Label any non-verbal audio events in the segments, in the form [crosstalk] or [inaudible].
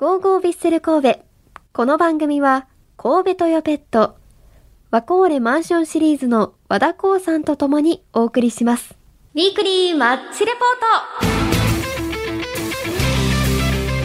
ゴーゴービッセル神戸。この番組は、神戸トヨペット、ワコーレマンションシリーズの和田光さんと共にお送りします。ウィークリーマッチレポー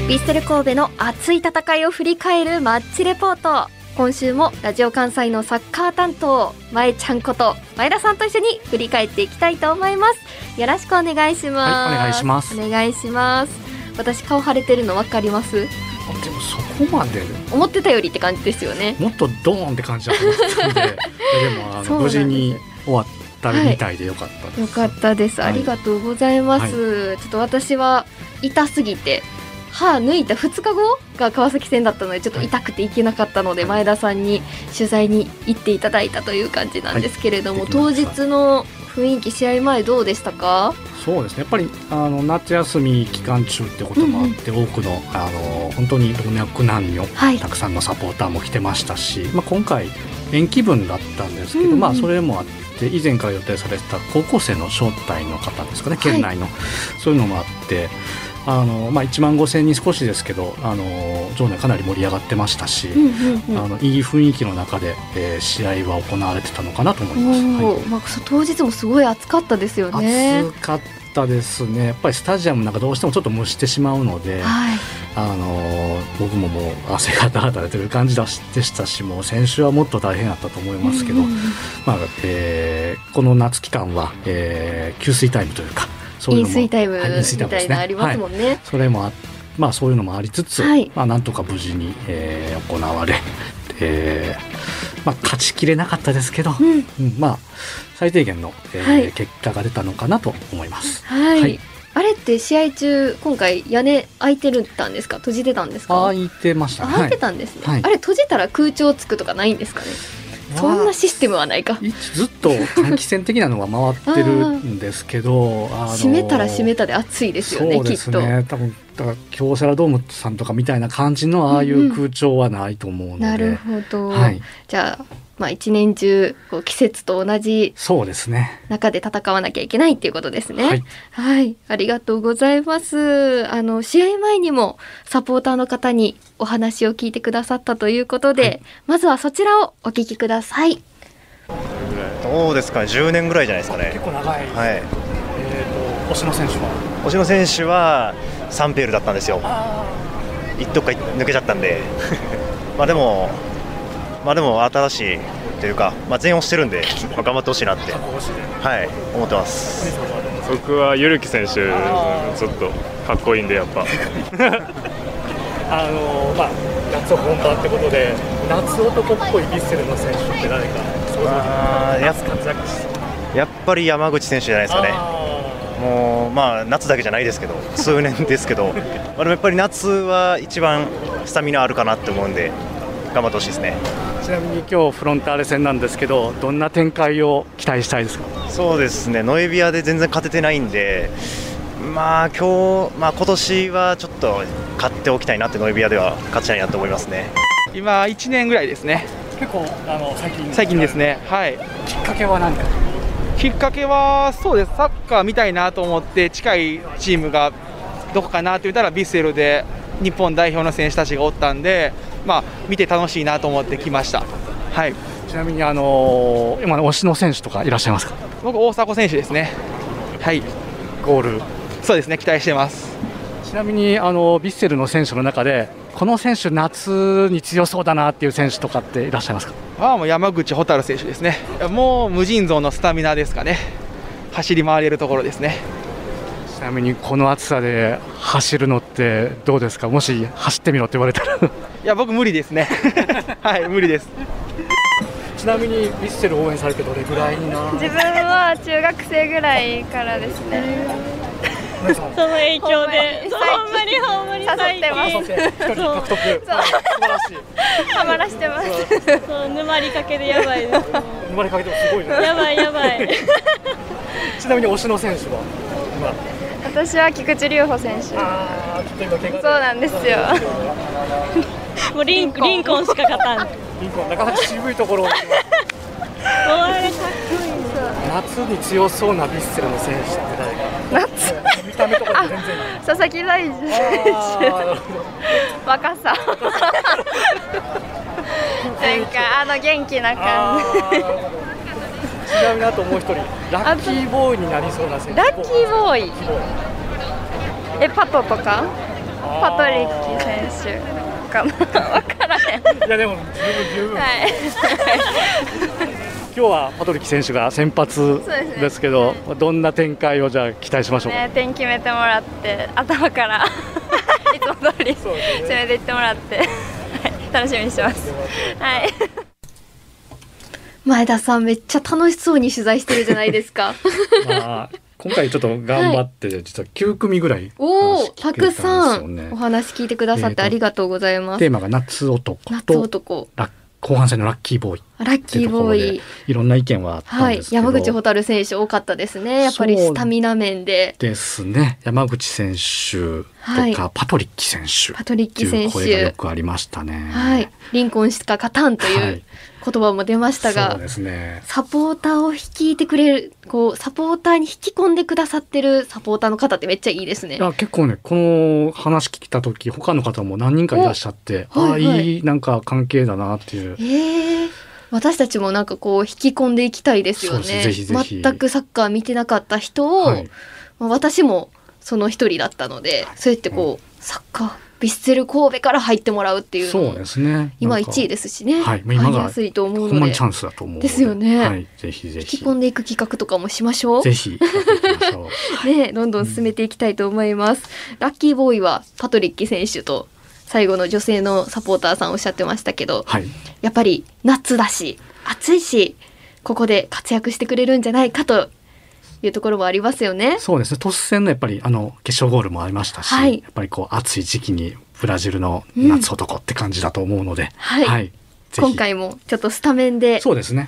トビッセル神戸の熱い戦いを振り返るマッチレポート。今週もラジオ関西のサッカー担当、前ちゃんこと前田さんと一緒に振り返っていきたいと思います。よろしくお願いします。はいお願いしますお願いします。私顔腫れてるの分かります？でもそこまで。思ってたよりって感じですよね。もっとドーンって感じだと思ってたんで。[laughs] でもあの無事に終わったみたいでよかったです、よかったです。はい。ありがとうございます。ちょっと私は痛すぎて。歯抜いた2日後が川崎戦だったのでちょっと痛くて行けなかったので、前田さんに取材に行っていただいたという感じなんですけれども、はい。当日の雰囲気試合前どうでしたか？そうですね。やっぱりあの夏休み期間中ってこともあって、多くのあの本当に老若男女はい。たくさんのサポーターも来てましたし、まあ、今回延期分だったんですけど、うんうん。まあ、それもあって以前から予定されてた高校生の招待の方ですかねはい。県内の、そういうのもあってあの、まあ、1万5千人少しですけどあの場内かなり盛り上がってましたし、うんあのいい雰囲気の中で、えー試合は行われてたのかなと思います。おはい。ーまあ、当日もすごい暑かったですよね。暑かったですね。やっぱりスタジアムなんかどうしてもちょっと蒸してしまうので、はい、あの僕ももう汗がだらだら出てる感じでしたしもう先週はもっと大変だったと思いますけど、うんうんうん。まあえーこの夏期間は、えー給水タイムというかそういうのも飲水タイムみたいなありますもんね。それもあまあそういうのもありつつ、はい。まあなんとか無事に、えー行われ、えーまあ勝ちきれなかったですけど、うん。うんまあ最低限の、えーはい。結果が出たのかなと思います。はい、はい。あれって試合中今回屋根開いてるたんですか？閉じてたんですか？開いてました。開いてたんですね、はい。あれ閉じたら空調つくとかないんですかね？そんなシステムはないか。一ずっと換気扇的なのが回ってるんですけど、[laughs] あの閉めたら閉めたで暑いですよねそうできっと。すね。多分だから京セラドームさんとかみたいな感じのああいんうんう空調はないと思うので、なるほど、はい、じゃあまあ一年中こう季節と同じそうですね。中で戦わなきゃいけないっていうことですね。はい、はい、ありがとうございます。あの試合前にもサポーターの方にお話を聞いてくださったということで、はいまずはそちらをお聞きください。どうですか？ね、10年ぐらいじゃないですかね。結構長い。はい、えっ、と推しの選手は？推しの選手はサンペールだったんですよ。一とか抜けちゃったんで、[laughs] まあでも、まあでも新しいというか、まあ全員押してるんで、まあ頑張ってほしいなって、はい、思ってます。僕はゆるき選手、ちょっとかっこいいんで、やっぱ、あのまあ夏本番ってことで夏男っぽいヴィッセルの選手って誰か想あーやっ活躍しやっぱり山口選手じゃないですかね。もうまあ夏だけじゃないですけど、数年ですけど、まあでもやっぱり夏は一番スタミナあるかなって思うんで、頑張ってほしいですね。ちなみに今日フロンターレ戦なんですけどどんな展開を期待したいですか？そうですね、ノエビアで全然勝ててないんで、まあ今日、まあ今年はちょっと勝っておきたいなってノエビアでは勝ちたいなと思いますね。今1年ぐらいですね。結構あの最近最近ですね。はい。きっかけは何か？きっかけはそうです。サッカー見たいなと思って近いチームがどこかなって見たらヴィッセルで日本代表の選手たちがおったんでまあ見て楽しいなと思って来ました。はい。ちなみにあの今の推しの選手とかいらっしゃいますか？僕大迫選手ですね。はい。ゴール。そうですね期待してます。ちなみにあのヴィッセルの選手の中でこの選手夏に強そうだなっていう選手とかっていらっしゃいますか？ああもう山口蛍選手ですね。もう無尽蔵のスタミナですかね。走り回れるところですねちなみにこの暑さで走るのってどうですか？もし走ってみろって言われたら。いや僕無理ですね。[laughs] はい無理です。ちなみにヴィッセル応援されてどれぐらいにな？自分は中学生ぐらいからですね。その影響で、そうほんまにほんまに最近。一人獲得。素晴らしい。ハマらしてます。そう。沼りかけでやばいです。生まれかけてもすごいねやばいやばい。[laughs] ちなみに推しの選手は？今私は菊池隆穂選手。そうなんですよ。[laughs] もうリンリンコン。しか勝たん。リンコンなかなか渋いところをお前かっこいい。夏に強そうなヴィッセルの選手って誰か。夏。見た目とか全然佐々木大樹選手。若さ。なんかあの元気な感じちなみにあともう一人ラッキーボーイになりそうな選手。ラッキーボーイ？えパトとか？パトリッキ選手。かな分からへん。いやでも十分十分、はい。[laughs] 今日はパトリッキ選手が先発ですけどねどんな展開をじゃあ期待しましょうか、ね、点決めてもらって頭から [laughs] いつも通りね。攻めていってもらって、はい、楽しみにしてます。はい前田さんめっちゃ楽しそうに取材してるじゃないですか。[laughs] まあ、今回ちょっと頑張って、実は9組ぐらいおお、話聞たくさんお話聞いてくださってありがとうございます。テーマが夏男夏と男、ラ後半戦のラッキーボーイラッキーボーイ。いろんな意見はあったんはいです、けど、山口蛍選手多かったですね。やっぱりスタミナ面で。ですね山口選手とか、はいパトリッキ選手パトリッキ選っていう声がよ手。くありましたね。はい、リンコンしか勝たんというはい言葉も出ましたが、そうですね。サポーターを率いてくれる、こうサポーターに引き込んでくださってるサポーターの方ってめっちゃいいですねい。や結構ねこの話聞いた時他の方も何人かいらっしゃってああおはいはいいいなんか関係だなっていうええ私たちもなんかこう引き込んでいきたいですよね。全くサッカー見てなかった人を、はい。まあ私もその一人だったので、そうやってこう、サッカービッセル神戸から入ってもらうっていうそうですね。今なんか1位ですしね。はい。まあ今が入りやすいと思うので。ほんまにチャンスだと思うので。すよね。はい。ぜひぜ引きひ込んでいく企画とかもしましょう。ぜひう。[laughs] ね、どんどん進めていきたいと思います。ラッキーボーイはパトリッキ選手と最後の女性のサポーターさんおっしゃってましたけど、はいやっぱり夏だし暑いしここで活躍してくれるんじゃないかというところもありますよね。そうですね。突然のやっぱりあの決勝ゴールもありましたし、はい。やっぱりこう暑い時期にブラジルの夏男って感じだと思うので、はい。ぜひ今回もちょっとスタメンで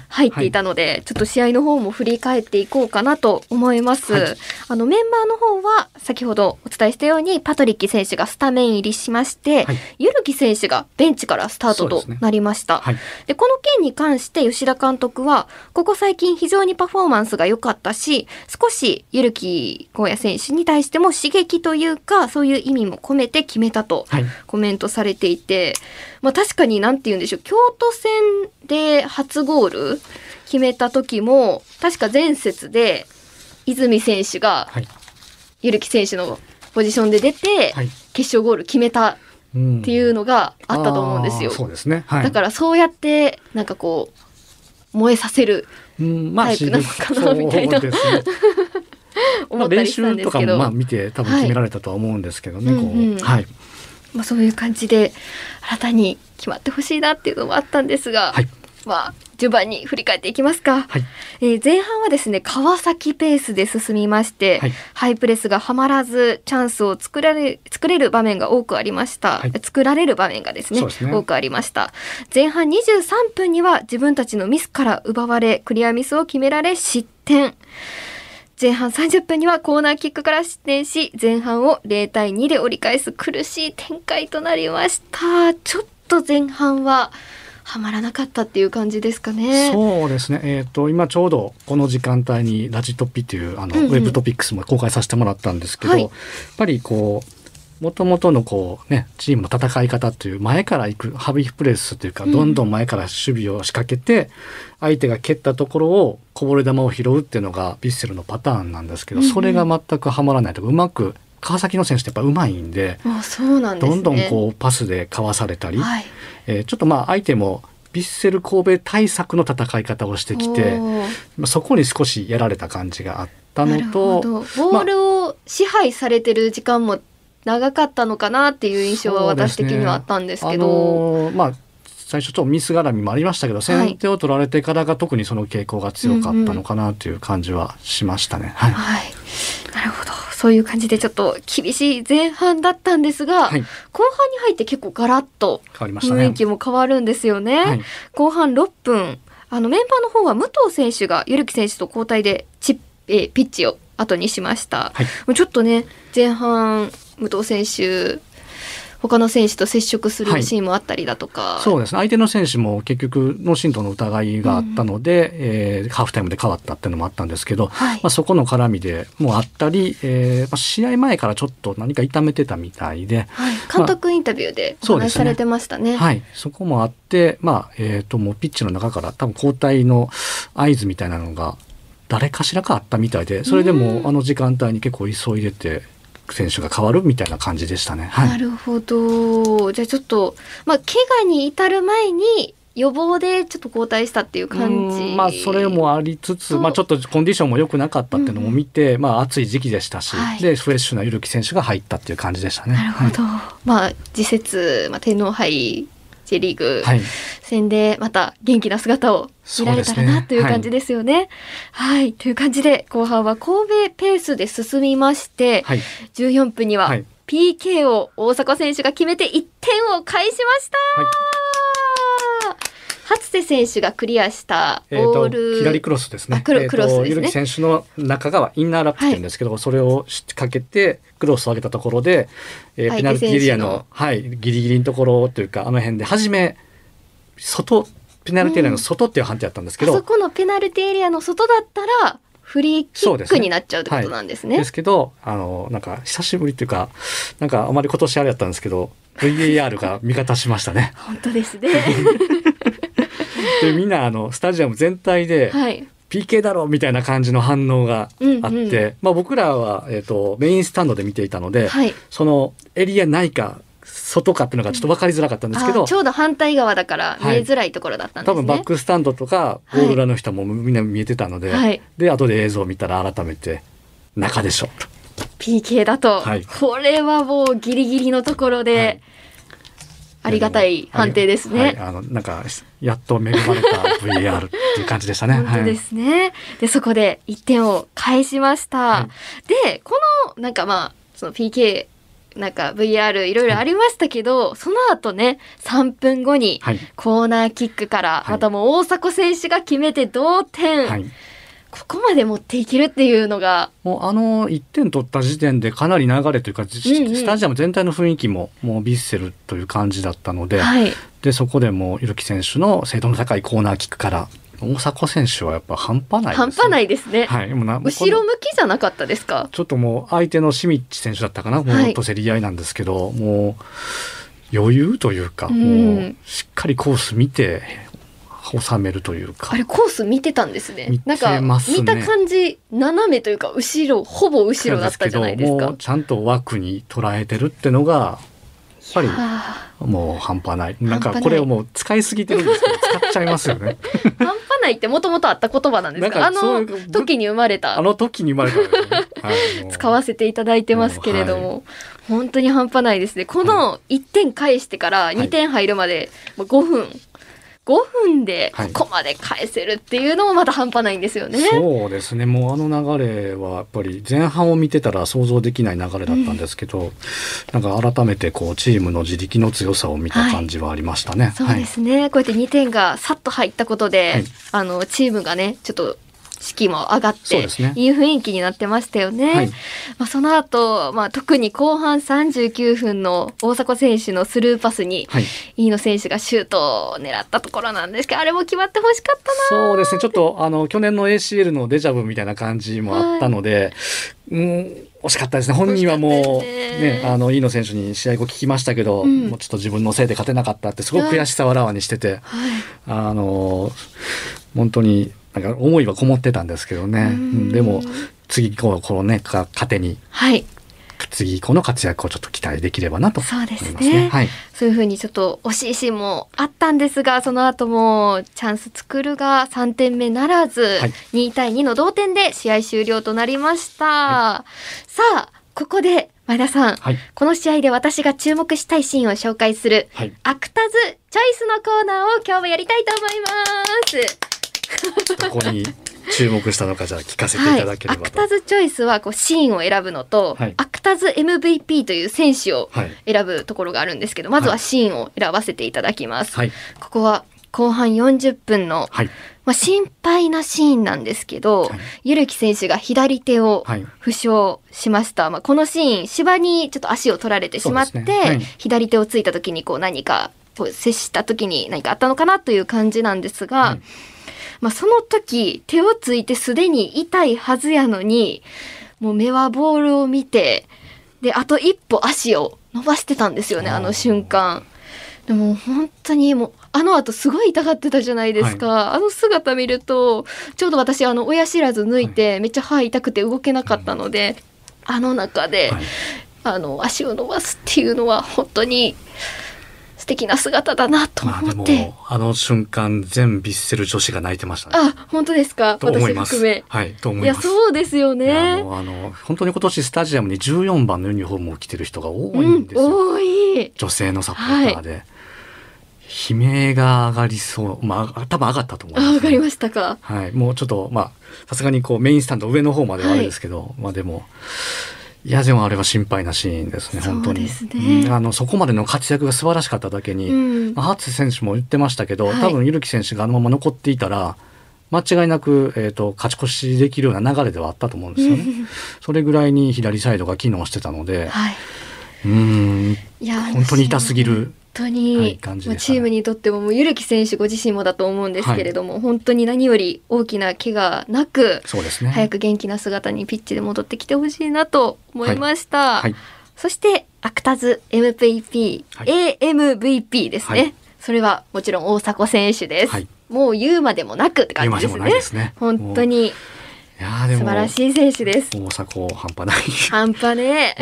入っていたので、ちょっと試合の方も振り返っていこうかなと思います。はい。あのメンバーの方は先ほどお伝えしたようにパトリッキ選手がスタメン入りしまして、はい。ユルキ選手がベンチからスタートとなりました。はい。でこの件に関して吉田監督はここ最近非常にパフォーマンスが良かったし少しゆるきこうや選手に対しても刺激というかそういう意味も込めて決めたとはい。コメントされていて、まあ、確かに何て言うんでしょう京都戦で初ゴール決めた時も確か前節で泉選手がはいゆるき選手のポジションで出てはい決勝ゴール決めたっっていうのがあったと思うんですよ。そうですね。はい。だからそうやってなんかこう燃えさせるタイプなのかなみたいな。まあ練思ったりしたん習とかもですけど、ままあ見て多分決められたとは思うんですけどね。こはいうんうんうはいあ、そういう感じで新たに決まってほしいなっていうのもあったんですが、はい。まあ順番に振り返っていきますか。はい。えー前半はですね川崎ペースで進みまして、はい。ハイプレスがはまらずチャンスを作られ作れる場面が多くありました、はい。作られる場面がですねね。多くありました。前半23分には自分たちのミスから奪われクリアミスを決められ失点前半30分にはコーナーキックから失点し前半を0対2で折り返す苦しい展開となりました。ちょっと前半ははまらなかったっていう感じですかね。そうですね。えっ、と今ちょうどこの時間帯にラジトピっていうあの、うんうん。ウェブトピックスも公開させてもらったんですけど、はい。やっぱりこう元々のこうねチームの戦い方という前から行くハビープレスというか、うん。どんどん前から守備を仕掛けて相手が蹴ったところをこぼれ球を拾うっていうのがビッセルのパターンなんですけど、それが全くはまらないとかうまく川崎の選手ってやっぱうまいんで。ね。どんどんこうパスでかわされたり、はい。えーちょっとまあ相手もビッセル神戸対策の戦い方をしてきて、そこに少しやられた感じがあったのとボールを支配されてる時間も長かったのかなっていう印象は私的にはあったんですけど、あのーまあ最初ちょっとミス絡みもありましたけど、先手を取られてからが特にその傾向が強かったのかなという感じはしましたね。はい。はい、なるほど。そういう感じでちょっと厳しい前半だったんですが、はい。後半に入って結構ガラッと雰囲。気も変わるんですよね。はい。後半6分あのメンバーの方は武藤選手がゆるき選手と交代でチッ、えーピッチを後にしました。はい。もうちょっとね前半武藤選手他の選手と接触するシーンもあったりだとか、はい、そうですね。相手の選手も結局脳震盪の疑いがあったので、うん、えー、ハーフタイムで変わったっていうのもあったんですけど、はい、まあ、そこの絡みでもあったり、えーまあ、試合前からちょっと何か痛めてたみたいで、はい、監督インタビューでお話しされてましたね。まあ、はい。そこもあって、まあえー、ともうピッチの中から多分交代の合図みたいなのが誰かしらかあったみたいでそれでもあの時間帯に結構急いでて選手が変わるみたいな感じでしたね。はい、なるほど。じゃあちょっと、まあ、怪我に至る前に予防でちょっと交代したっていう感じ。まあそれもありつつ、まあちょっとコンディションも良くなかったっていうのも見て、うん、まあ暑い時期でしたし、はい、でフレッシュなゆるき選手が入ったっていう感じでしたね。なるほど。はい、まあ次節、まあ、天皇杯 J リーグ。戦でまた元気な姿を見られたらなという感じですよね。ねはい、はい、という感じで後半は神戸ペースで進みまして、はい、14分には PK を大迫選手が決めて1点を返しました。はい初瀬選手がクリアしたボール、えー、左クロスですね。クロ,、クロスですね。選手の中側インナーラップって言うんですけど、はい、それをかけてクロスを上げたところで、えー、ペナルティエリアのはいギリギリのところというかあの辺で初め外ペナルティエリアの外っていう判定だったんですけど、うん、そこのペナルティエリアの外だったらフリーキックになっちゃうってことなんですね。です、ねはい、ですけどあのなんか久しぶりっていうかなんかあまり今年あれやったんですけど VAR が味方しましたね。[laughs] 本当ですね。[laughs] [laughs] でみんなあのスタジアム全体で、はい、PK だろうみたいな感じの反応があって、うんうん、まあ、僕らは、えーと、メインスタンドで見ていたので、はい、そのエリアないか外かっていうのがちょっと分かりづらかったんですけど、ちょうど反対側だから見えづらいところだったんですね、はい、多分バックスタンドとかゴール裏の人もみんな見えてたので、はい、で後で映像を見たら改めて中でしょと。PK だと、はい、これはもうギリギリのところで、ありがたい判定ですね。はい、あのなんかやっと恵まれた VR っていう感じでしたね。本当ですね。はい、でそこで1点を返しました。はい、でこのなんかまあその PK なんか VR いろいろありましたけど、はい、その後ね3分後にコーナーキックからまたもう大迫選手が決めて同点。はい。ここまで持っていけるっていうのが。もうあの1点取った時点でかなり流れというか、うんうん、スタジアム全体の雰囲気ももうビッセルという感じだったのではい、でそこでもゆるき選手の精度の高いコーナーキックから大迫選手はやっぱ半端ないですね。半端ないですね。はい。もう後ろ向きじゃなかったですか？ちょっともう相手のシミッチ選手だったかな？もうと競り合いなんですけど、はい、もう余裕というか、うん、もうしっかりコース見て収めるというかあれコース見てたんですね、ね、なんか見た感じ斜めというか後ろほぼ後ろだったじゃないですかちゃんと枠に捉えてるってのがぱりもう半端ない。なんかこれをもう使いすぎてるんですけど使っちゃいますよね。[laughs] 半端ないってもともとあった言葉なんですか？あの時に生まれた。あの時に生まれた、ね。はい、使わせていただいてますけれども、はい、本当に半端ないですね。この1点返してから2点入るまで5分、5分でここまで返せるっていうのもまた半端ないんですよね。はい、そうですね。もうあの流れはやっぱり前半を見てたら想像できない流れだったんですけど、うん、なんか改めてこうチームの自力の強さを見た感じはありましたね。はい、そうですね、はい、こうやって2点がさっと入ったことで、あのチームがねちょっと士気も上がって、ね、いい雰囲気になってましたよね。はい、まあ、その後、まあ、特に後半39分の大迫選手のスルーパスに、はい、飯野選手がシュートを狙ったところなんですけどあれも決まってほしかったな。そうですね。ちょっとあの去年の ACL のデジャブみたいな感じもあったので、はい、うん惜しかったですね。本人はもうね。あの飯野選手に試合後聞きましたけど、うん、もうちょっと自分のせいで勝てなかったってすごく悔しさをあらわにしてて、あの本当になんか思いはこもってたんですけどね、うん、でも次このこのね糧に、はい、次以降の活躍をちょっと期待できればなとね。そうですね。はい、そういうふうにちょっと惜しいシーンもあったんですが、その後もチャンス作るが3点目ならず、はい、2対2の同点で試合終了となりました。はい、さあ、ここで前田さん、はい、この試合で私が注目したいシーンを紹介する、はい、アクタズチョイスのコーナーを今日もやりたいと思います。どこに注目したのかじゃあ聞かせていただければと、はい、アクタズチョイスはこうシーンを選ぶのと、はい、アクタズ MVP という選手を選ぶところがあるんですけど、まずはシーンを選ばせていただきます、はい、ここは後半40分の、はい。まあ、心配なシーンなんですけど、ゆるき選手が左手をはい。負傷しました。まあ、このシーン、芝にちょっと足を取られてしまって、ね。はい。左手をついた時にこう何か、こう接した時に何かあったのかなという感じなんですが、はいまあ、その時、手をついてすでに痛いはずやのに、もう目はボールを見て、で、あと一歩足を伸ばしてたんですよね、あの瞬間。でも本当にもう、あの後すごい痛がってたじゃないですか。あの姿見ると、ちょうど私、あの、親知らず抜いて、めっちゃ歯痛くて動けなかったので、あの中で、はい。あの、足を伸ばすっていうのは本当に素敵な姿だなと思って。、あの瞬間、全ビッセル女子が泣いてましたね。あ、本当ですか？と思います。はい、と思います。そうですよね。あの本当に今年スタジアムに14番のユニフォームを着てる人が多いうんん、ですよ、多い。女性のサポーターで、悲鳴が上がりそうまあ多分上がったと思います、あ、わかりましたか。はい、もうちょっとまあさすがにこうメインスタンド上の方まではあれですけど、まあでもいやでもあれは心配なシーンですね本当に。ねうん。あのそこまでの活躍が素晴らしかっただけに、うん。まあ、ハーツ選手も言ってましたけど、はい。多分ゆるき選手があのまま残っていたら間違いなく、えー、と勝ち越しできるような流れではあったと思うんですよね。それぐらいに左サイドが機能してたので、はい。うーん、いや、本当に痛すぎる。本当に、はいまあチームにとってももうゆるき選手ご自身もだと思うんですけれども、本当に何より大きな怪我なく、そうですね。早く元気な姿にピッチで戻ってきてほしいなと思いました。はい。そしてアクタズ MVP、はい。AMVP ですね、はい。それはもちろん大迫選手です、はい。もう言うまでもなくって感じですね。ですね。本当にいやーでも。素晴らしい選手です。大迫半端ない。半端ね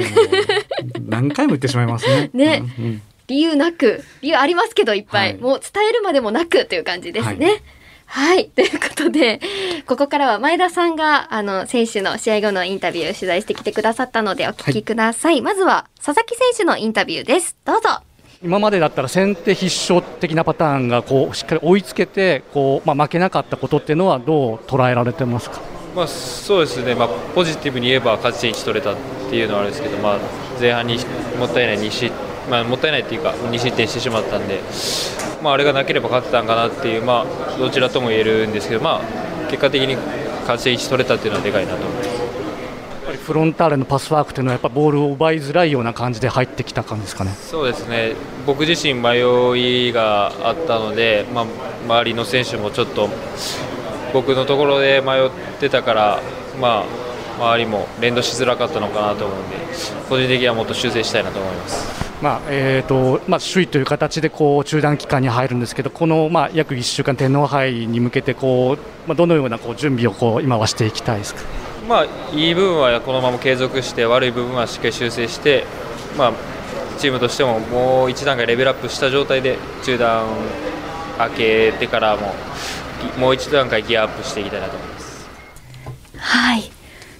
何回も言ってしまいますね。[laughs] ね。うんうん理由なく理由ありますけどいっぱい、はい。もう伝えるまでもなくという感じですね。はい、[laughs] ということでここからは前田さんがあの選手の試合後のインタビューを取材してきてくださったのでお聞きください、まずは佐々木選手のインタビューです。どうぞ。今までだったら先手必勝的なパターンがこうしっかり追いつけてこう、まあ、負けなかったことっていうのはどう捉えられてますか？まあ、そうですね、まあ、ポジティブに言えば勝ち点1取れたっていうのはあるんですけど、まあ、前半にもったいない2失、まあ、もったいないっていうか2失点してしまったんで、まあ、あれがなければ勝ってたんかなっていう、まあ、どちらとも言えるんですけど、まあ、結果的に勝ち点1取れたっていうのはでかいなと思います。やっぱりフロンターレのパスワークというのはやっぱボールを奪いづらいような感じで入ってきた感じですかね。そうですね僕自身、迷いがあったので、まあ、周りの選手もちょっと僕のところで迷ってたから、まあ、周りも連動しづらかったのかなと思うので個人的にはもっと修正したいなと思います。まあえーとまあ、首位という形でこう中断期間に入るんですけどこの、まあ、約1週間天皇杯に向けてこう、まあ、どのようなこう準備をこう今はしていきたいですか？まあ、いい部分はこのまま継続して悪い部分はしっかり修正して、まあ、チームとしてももう一段階レベルアップした状態で中断明けてからももう一段階ギアアップしていきたいなと思います。はい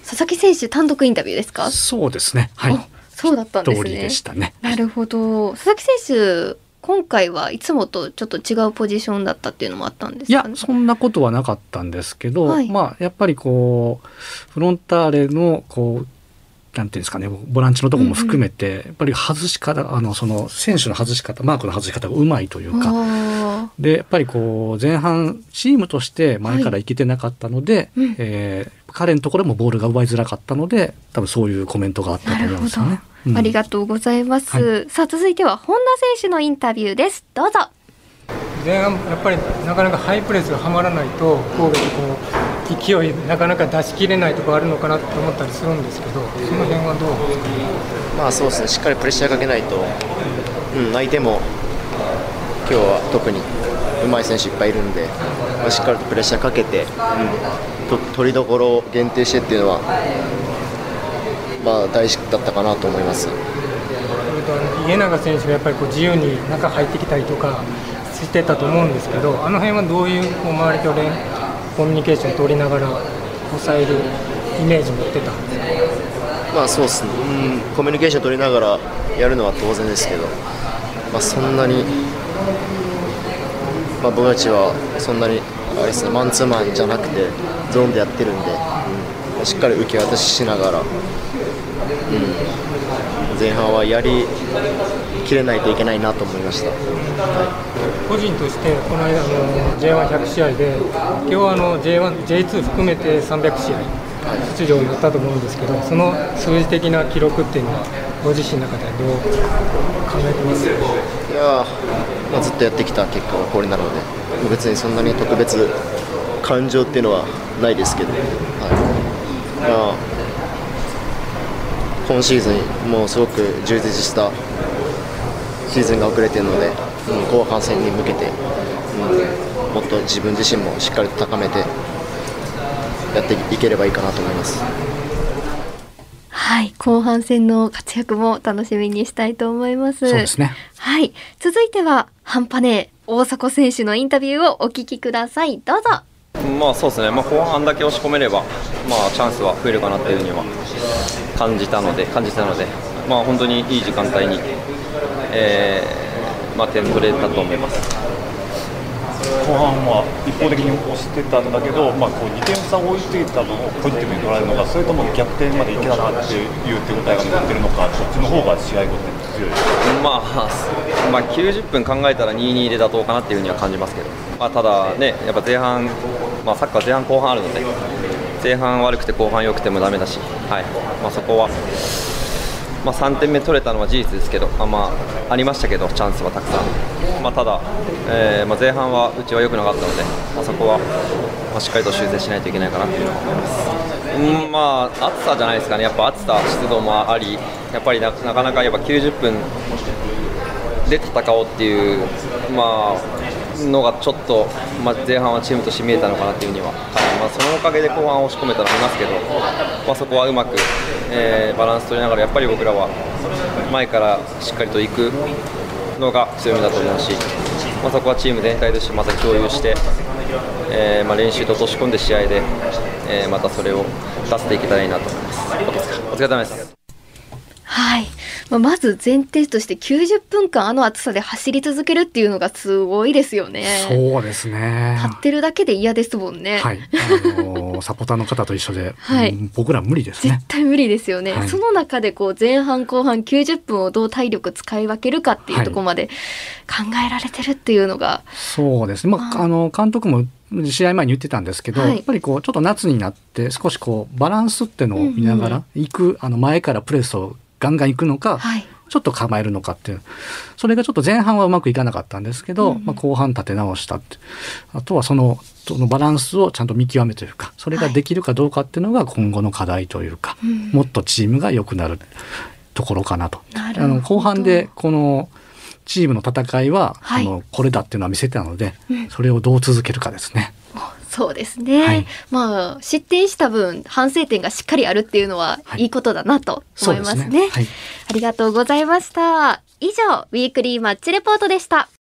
佐々木選手単独インタビューですか？そうですね。はい。あそうだったんですね。通りでしたね。なるほど。佐々木選手今回はいつもとちょっと違うポジションだったっていうのもあったんですいやかねそんなことはなかったんですけど、はい。まあやっぱりこうフロンターレのこうなんていうんですかねボランチのところも含めて、やっぱり外し方あのその選手の外し方マークの外し方がうまいというか。あでやっぱりこう前半チームとして前からいけてなかったので、はい。うん。えー彼のところもボールが奪いづらかったので多分そういうコメントがあったと思うんですよね。ーうん。ありがとうございます、はさあ続いては本田選手のインタビューです。どうぞ。前半やっぱりなかなかハイプレスがはまらないと神戸でこう勢いなかなか出し切れないところあるのかなと思ったりするんですけどその辺はどうですか？まあそうですね、しっかりプレッシャーかけないと、うん、相手も今日は特に上手い選手いっぱいいるんで、まあ、しっかりとプレッシャーかけて、うん、と取りどころを限定してっていうのは、まあ、大事だったかなと思います。家長選手がやっぱりこう自由に中入ってきたりとかしてたと思うんですけどあの辺はどういうこう周りと連コミュニケーションを取りながら抑えるイメージを持ってたんですか？まあそうですね、うん、コミュニケーション取りながらやるのは当然ですけど、まあ、そんなに、まあ、僕たちはそんなにあれですねマンツーマンじゃなくてゾーンでやってるんで、うん、しっかり受け渡ししながら、うん、前半はやり切れないといけないなと思いました、個人としてこの間の J1100 試合で今日はあの J1、J2 含めて300試合出場になったと思うんですけどその数字的な記録っていうのはご自身の中でどう考えてます？いやまあ、ずっとやってきた結果がこれなので別にそんなに特別感情っていうのはないですけど、はい。まあ、今シーズンもうすごく充実したシーズンが遅れているので、うん、後半戦に向けて、うん、もっと自分自身もしっかりと高めてやっていければいいかなと思います。はい、後半戦の活躍も楽しみにしたいと思います。そうですね。はい、続いては半端ね大迫選手のインタビューをお聞きください。どうぞ。まあそうですね、まあ、後半だけ押し込めれば、まあ、チャンスは増えるかなというふうには感じたので、感じたので、まあ、本当にいい時間帯に、えーまあ、点取れたと思います。後半は一方的に押してたんだけど、まあ、こう2点差を置いていたのをポジティブに捉えるのか、それとも逆転までいけたなっていう手応えが残ってるのか、そっちの方が試合後で強いまあ、まあ、90分考えたら2-2で妥当かなっていうふうには感じますけど、まあ、ただね、やっぱ前半、まあ、サッカー前半後半あるので、前半悪くて後半良くてもだめだし、はいまあ、そこは。まあ、3点目取れたのは事実ですけど、あまあ、ありましたけど、チャンスはたくさん、まあ、ただ、えーまあ、前半はうちは良くなかったので、まあ、そこは、まあ、しっかりと修正しないといけないかなというのは思います。うんまあ、暑さじゃないですかね、やっぱ暑さ、湿度もあり、やっぱりなかなかやっぱ90分で戦おうっていう、まあ、のがちょっと、まあ、前半はチームとして見えたのかなというふうにはます、そのおかげで後半押し込めたと思いますけど、まあ、そこはうまく、えー、バランス取りながら、やっぱり僕らは前からしっかりと行くのが強みだと思うし、まあ、そこはチーム全体としてまた共有して、えーまあ、練習と落とし込んで試合で、えー、またそれを出していけたらいいなと思います。お疲れ様です。はい。まあ、まず前提として90分間あの暑さで走り続けるっていうのがすごいですよね。そうですね。立ってるだけで嫌ですもんね。はい。あのー、[laughs] サポーターの方と一緒で、はい、僕ら無理ですね。絶対無理ですよね。はい、その中でこう前半後半90分をどう体力使い分けるかっていうところまで考えられてるっていうのが。はい、そうですね。まあ、あの監督も試合前に言ってたんですけど、はい、やっぱりこうちょっと夏になって少しこうバランスっていうのを見ながら行く、うんうん、あの前からプレスをガンガン行くのか、はい、ちょっと構えるのかっていう。それがちょっと前半はうまくいかなかったんですけど、うん。まあ、後半立て直したって。あとはそのそのバランスをちゃんと見極めというか。それができるかどうかっていうのが今後の課題というか、はい、もっとチームが良くなるところかなと。あの後半でこのチームの戦いは、はい、あのこれだっていうのは見せたので、うん、それをどう続けるかですね。そうですね、はい、まあ失点した分反省点がしっかりあるっていうのはい。いことだなと思いますね。ね。はい、ありがとうございました。以上ウィークリーマッチレポートでした